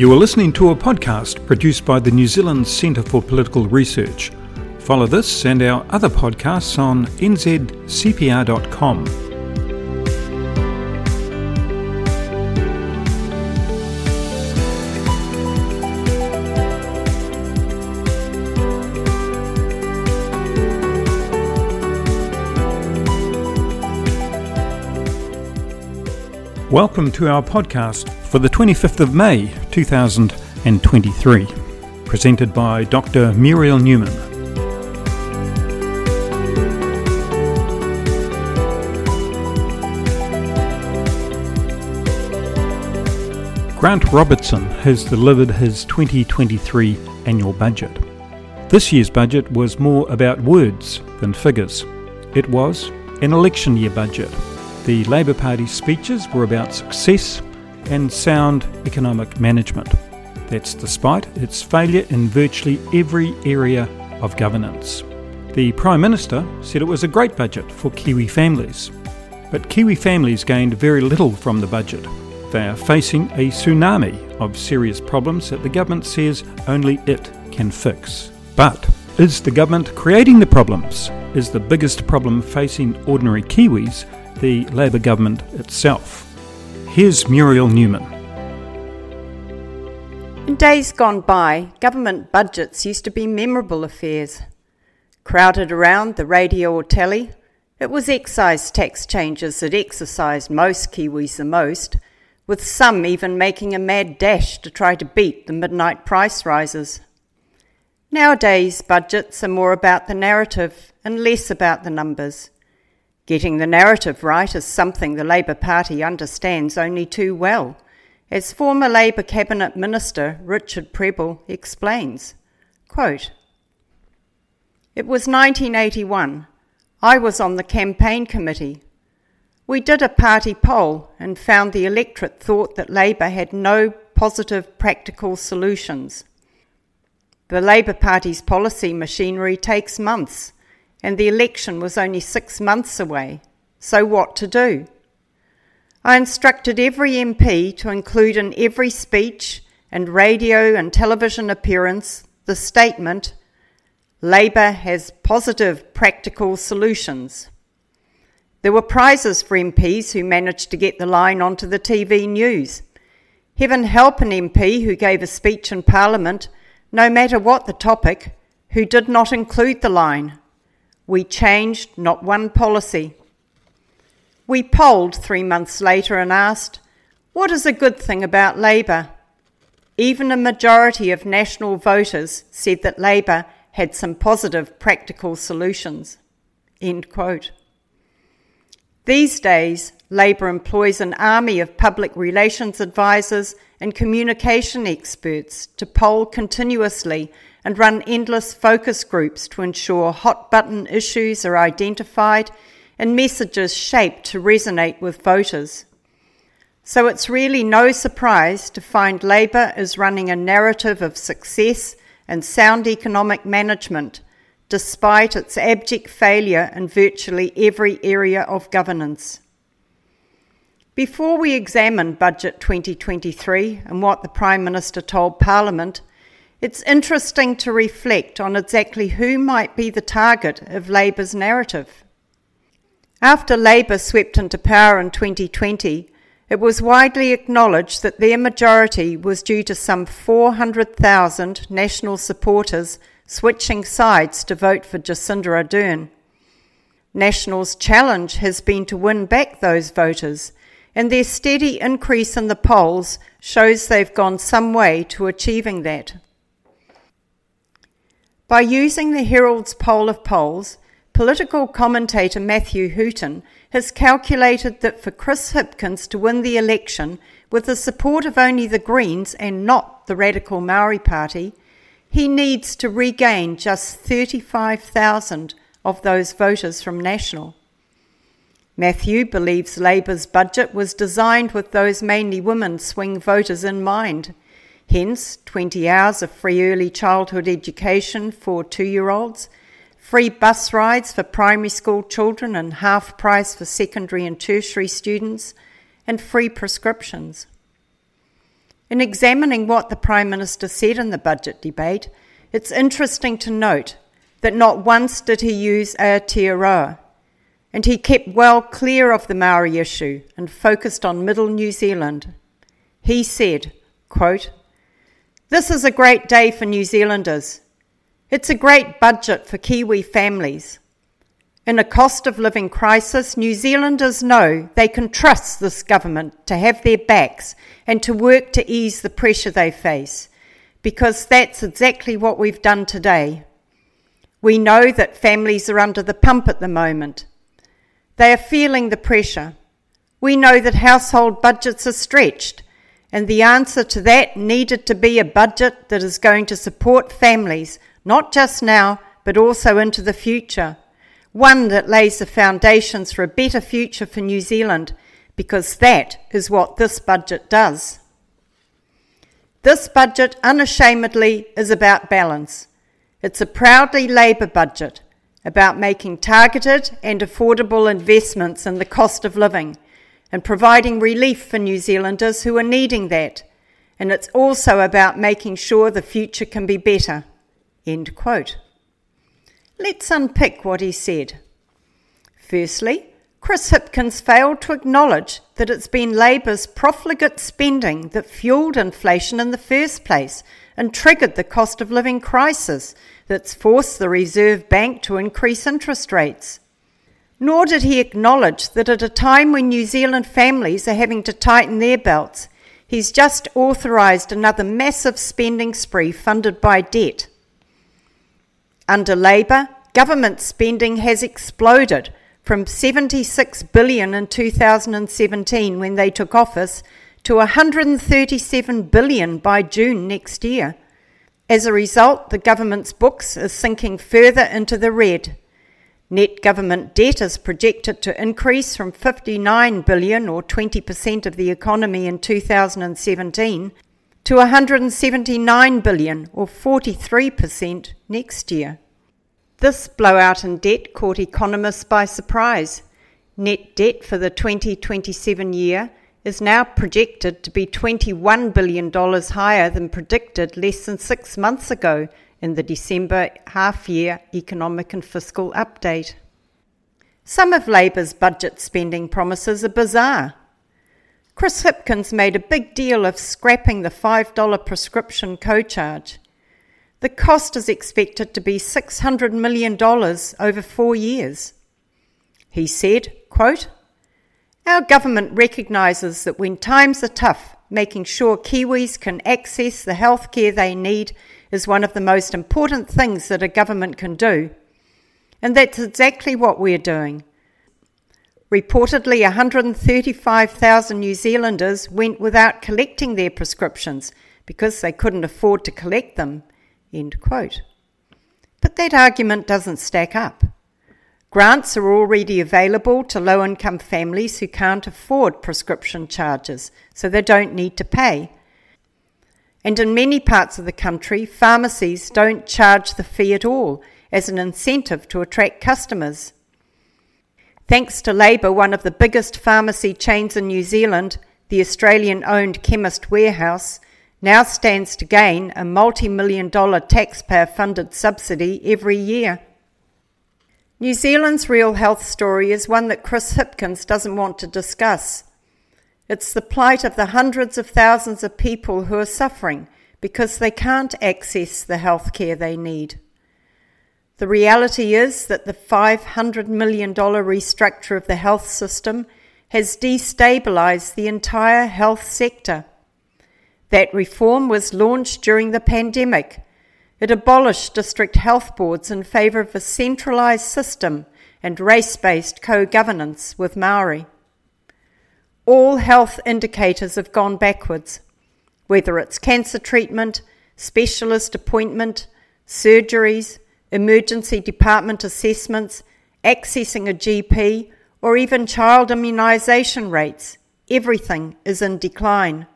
You are listening to a podcast produced by the New Zealand Centre for Political Research. Follow this and our other podcasts on nzcpr.com. Welcome to our podcast for the 25th of May 2023, presented by Dr. Muriel Newman. Grant Robertson has delivered his 2023 annual budget. This year's budget was more about words than figures. It was an election year budget the Labour Party's speeches were about success and sound economic management. That's despite its failure in virtually every area of governance. The Prime Minister said it was a great budget for Kiwi families. But Kiwi families gained very little from the budget. They are facing a tsunami of serious problems that the government says only it can fix. But is the government creating the problems? Is the biggest problem facing ordinary Kiwis the Labour government itself. Here's Muriel Newman. In days gone by, government budgets used to be memorable affairs. Crowded around the radio or telly, it was excise tax changes that exercised most Kiwis the most, with some even making a mad dash to try to beat the midnight price rises. Nowadays, budgets are more about the narrative and less about the numbers. Getting the narrative right is something the Labour Party understands only too well, as former Labour Cabinet Minister Richard Prebble explains. Quote, it was 1981. I was on the campaign committee. We did a party poll and found the electorate thought that Labour had no positive practical solutions. The Labour Party's policy machinery takes months and the election was only six months away. So, what to do? I instructed every MP to include in every speech and radio and television appearance the statement Labour has positive practical solutions. There were prizes for MPs who managed to get the line onto the TV news. Heaven help an MP who gave a speech in Parliament, no matter what the topic, who did not include the line. We changed not one policy. We polled three months later and asked, What is a good thing about Labour? Even a majority of national voters said that Labour had some positive practical solutions. End quote. These days, Labour employs an army of public relations advisors and communication experts to poll continuously and run endless focus groups to ensure hot button issues are identified and messages shaped to resonate with voters. So it's really no surprise to find Labour is running a narrative of success and sound economic management, despite its abject failure in virtually every area of governance. Before we examine Budget 2023 and what the Prime Minister told Parliament, it's interesting to reflect on exactly who might be the target of Labour's narrative. After Labour swept into power in 2020, it was widely acknowledged that their majority was due to some 400,000 national supporters switching sides to vote for Jacinda Ardern. National's challenge has been to win back those voters, and their steady increase in the polls shows they've gone some way to achieving that. By using the Herald's poll of polls, political commentator Matthew Hooton has calculated that for Chris Hipkins to win the election with the support of only the Greens and not the Radical Maori Party, he needs to regain just 35,000 of those voters from National. Matthew believes Labour's budget was designed with those mainly women swing voters in mind Hence, 20 hours of free early childhood education for two year olds, free bus rides for primary school children and half price for secondary and tertiary students, and free prescriptions. In examining what the Prime Minister said in the budget debate, it's interesting to note that not once did he use Aotearoa, and he kept well clear of the Maori issue and focused on Middle New Zealand. He said, quote, This is a great day for New Zealanders. It's a great budget for Kiwi families. In a cost of living crisis, New Zealanders know they can trust this government to have their backs and to work to ease the pressure they face, because that's exactly what we've done today. We know that families are under the pump at the moment. They are feeling the pressure. We know that household budgets are stretched, and the answer to that needed to be a budget that is going to support families, not just now, but also into the future one that lays the foundations for a better future for New Zealand, because that is what this budget does. This budget unashamedly is about balance. It's a proudly Labour budget about making targeted and affordable investments in the cost of living and providing relief for New Zealanders who are needing that. And it's also about making sure the future can be better. End quote. Let's unpick what he said. Firstly, Chris Hipkins failed to acknowledge that it's been Labour's profligate spending that fuelled inflation in the first place and triggered the cost of living crisis that's forced the Reserve Bank to increase interest rates. Nor did he acknowledge that at a time when New Zealand families are having to tighten their belts, he's just authorised another massive spending spree funded by debt. Under Labour, government spending has exploded from 76 billion in 2017 when they took office to 137 billion by June next year. As a result, the government's books are sinking further into the red. Net government debt is projected to increase from 59 billion or 20% of the economy in 2017 to 179 billion or 43% next year. This blowout in debt caught economists by surprise. Net debt for the 2027 year is now projected to be $21 billion higher than predicted less than six months ago in the December half year economic and fiscal update. Some of Labour's budget spending promises are bizarre. Chris Hipkins made a big deal of scrapping the $5 prescription co charge. The cost is expected to be $600 million over four years. He said, quote, Our government recognises that when times are tough, making sure Kiwis can access the health care they need is one of the most important things that a government can do. And that's exactly what we're doing. Reportedly, 135,000 New Zealanders went without collecting their prescriptions because they couldn't afford to collect them. End quote. But that argument doesn't stack up. Grants are already available to low income families who can't afford prescription charges, so they don't need to pay. And in many parts of the country, pharmacies don't charge the fee at all as an incentive to attract customers. Thanks to Labour, one of the biggest pharmacy chains in New Zealand, the Australian owned Chemist Warehouse, now stands to gain a multi million dollar taxpayer funded subsidy every year. New Zealand's real health story is one that Chris Hipkins doesn't want to discuss. It's the plight of the hundreds of thousands of people who are suffering because they can't access the health care they need. The reality is that the $500 million restructure of the health system has destabilised the entire health sector. That reform was launched during the pandemic. It abolished district health boards in favour of a centralised system and race based co governance with Maori. All health indicators have gone backwards, whether it's cancer treatment, specialist appointment, surgeries, emergency department assessments, accessing a GP, or even child immunisation rates. Everything is in decline.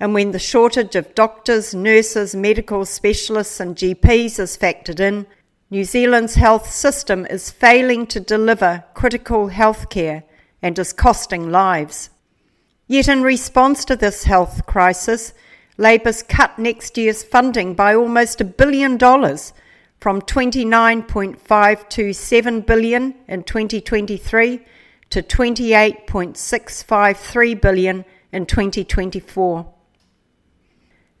And when the shortage of doctors, nurses, medical specialists, and GPs is factored in, New Zealand's health system is failing to deliver critical health care and is costing lives. Yet, in response to this health crisis, Labour's cut next year's funding by almost a billion dollars from 29.527 billion in 2023 to 28.653 billion in 2024.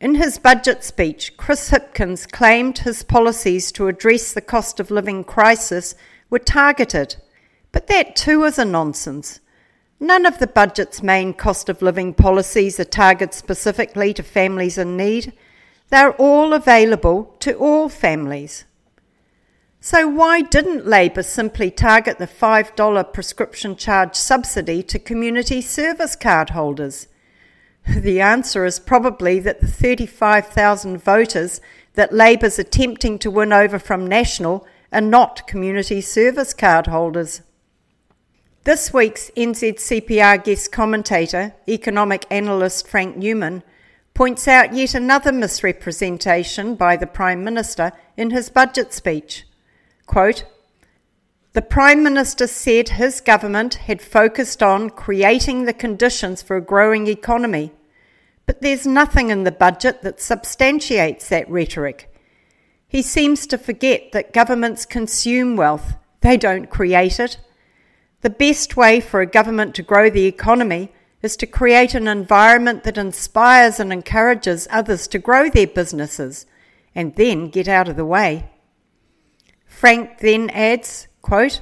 In his budget speech, Chris Hipkins claimed his policies to address the cost of living crisis were targeted, but that too is a nonsense. None of the budget's main cost of living policies are targeted specifically to families in need. They're all available to all families. So, why didn't Labour simply target the $5 prescription charge subsidy to community service card holders? The answer is probably that the 35,000 voters that Labour's attempting to win over from National are not community service card holders. This week's NZCPR guest commentator, economic analyst Frank Newman, points out yet another misrepresentation by the Prime Minister in his budget speech. Quote, the Prime Minister said his government had focused on creating the conditions for a growing economy, but there's nothing in the budget that substantiates that rhetoric. He seems to forget that governments consume wealth, they don't create it. The best way for a government to grow the economy is to create an environment that inspires and encourages others to grow their businesses and then get out of the way. Frank then adds, quote,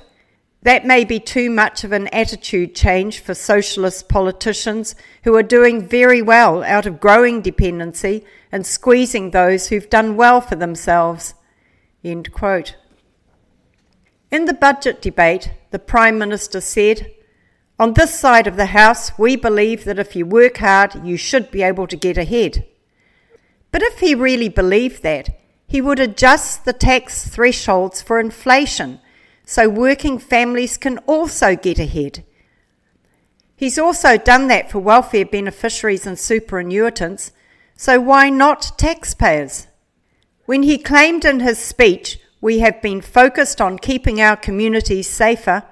that may be too much of an attitude change for socialist politicians who are doing very well out of growing dependency and squeezing those who've done well for themselves. End quote. In the budget debate, the Prime Minister said, On this side of the House, we believe that if you work hard, you should be able to get ahead. But if he really believed that, he would adjust the tax thresholds for inflation so working families can also get ahead. He's also done that for welfare beneficiaries and superannuitants, so why not taxpayers? When he claimed in his speech we have been focused on keeping our communities safer,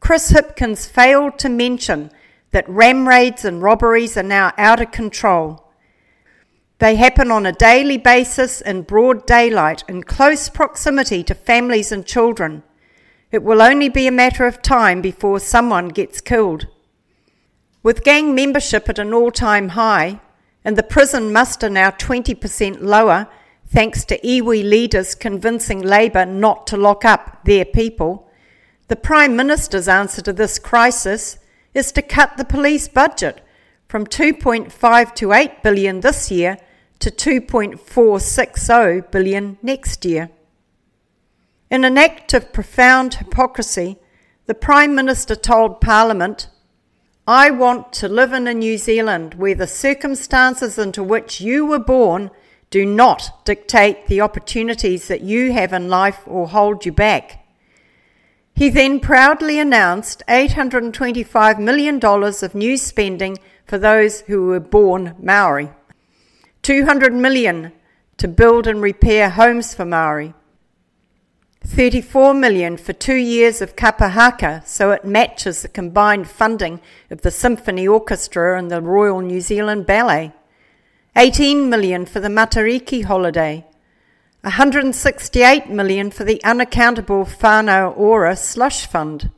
Chris Hipkins failed to mention that ram raids and robberies are now out of control. They happen on a daily basis in broad daylight in close proximity to families and children. It will only be a matter of time before someone gets killed. With gang membership at an all time high and the prison muster now 20% lower thanks to iwi leaders convincing Labour not to lock up their people, the Prime Minister's answer to this crisis is to cut the police budget from 2.5 to 8 billion this year to 2.460 billion next year. In an act of profound hypocrisy, the Prime Minister told Parliament, I want to live in a New Zealand where the circumstances into which you were born do not dictate the opportunities that you have in life or hold you back. He then proudly announced $825 million of new spending for those who were born Maori, 200 million to build and repair homes for Maori, 34 million for 2 years of Kapahaka, so it matches the combined funding of the symphony orchestra and the Royal New Zealand Ballet. 18 million for the Matariki holiday, 168 million for the unaccountable Whanau Ora slush fund,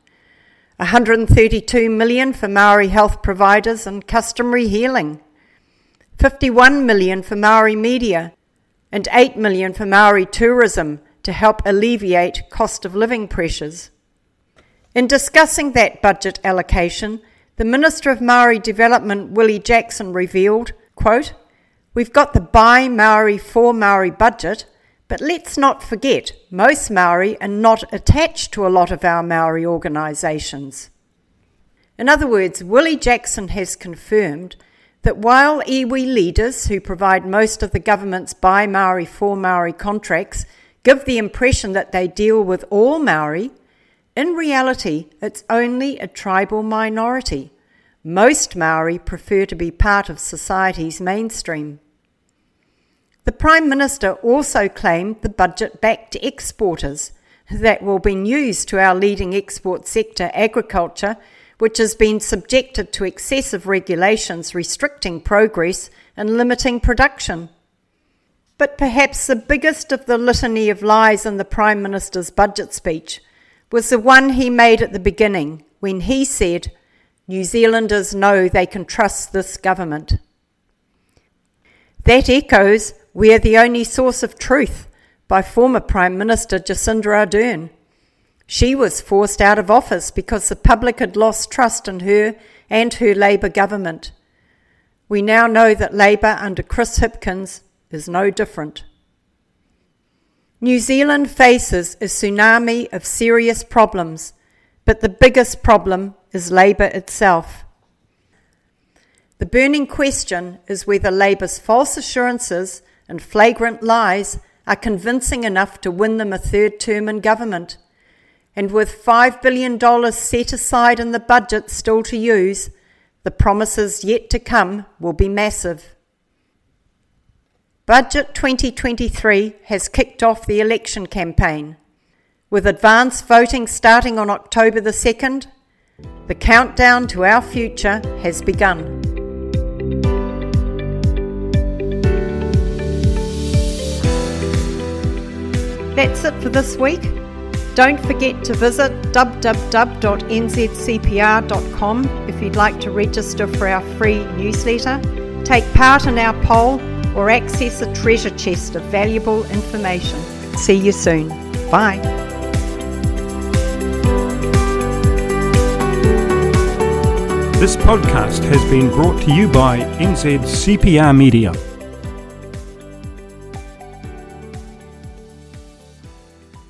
132 million for Maori health providers and customary healing, 51 million for Maori media, and 8 million for Maori tourism to help alleviate cost of living pressures. In discussing that budget allocation, the Minister of Maori Development Willie Jackson revealed, quote, We've got the by Maori for Maori budget, but let's not forget most Maori are not attached to a lot of our Maori organisations. In other words, Willie Jackson has confirmed that while iwi leaders who provide most of the government's by Maori for Maori contracts give the impression that they deal with all Maori, in reality it's only a tribal minority most Maori prefer to be part of society's mainstream. The Prime Minister also claimed the budget backed exporters that will be news to our leading export sector, agriculture, which has been subjected to excessive regulations restricting progress and limiting production. But perhaps the biggest of the litany of lies in the Prime Minister's budget speech was the one he made at the beginning when he said, New Zealanders know they can trust this government. That echoes We're the Only Source of Truth by former Prime Minister Jacinda Ardern. She was forced out of office because the public had lost trust in her and her Labour government. We now know that Labour under Chris Hipkins is no different. New Zealand faces a tsunami of serious problems, but the biggest problem is Labour itself. The burning question is whether Labour's false assurances and flagrant lies are convincing enough to win them a third term in government. And with $5 billion set aside in the budget still to use, the promises yet to come will be massive. Budget 2023 has kicked off the election campaign. With advance voting starting on October the 2nd, the countdown to our future has begun. That's it for this week. Don't forget to visit www.nzcpr.com if you'd like to register for our free newsletter, take part in our poll, or access a treasure chest of valuable information. See you soon. Bye. This podcast has been brought to you by NZ CPR Media.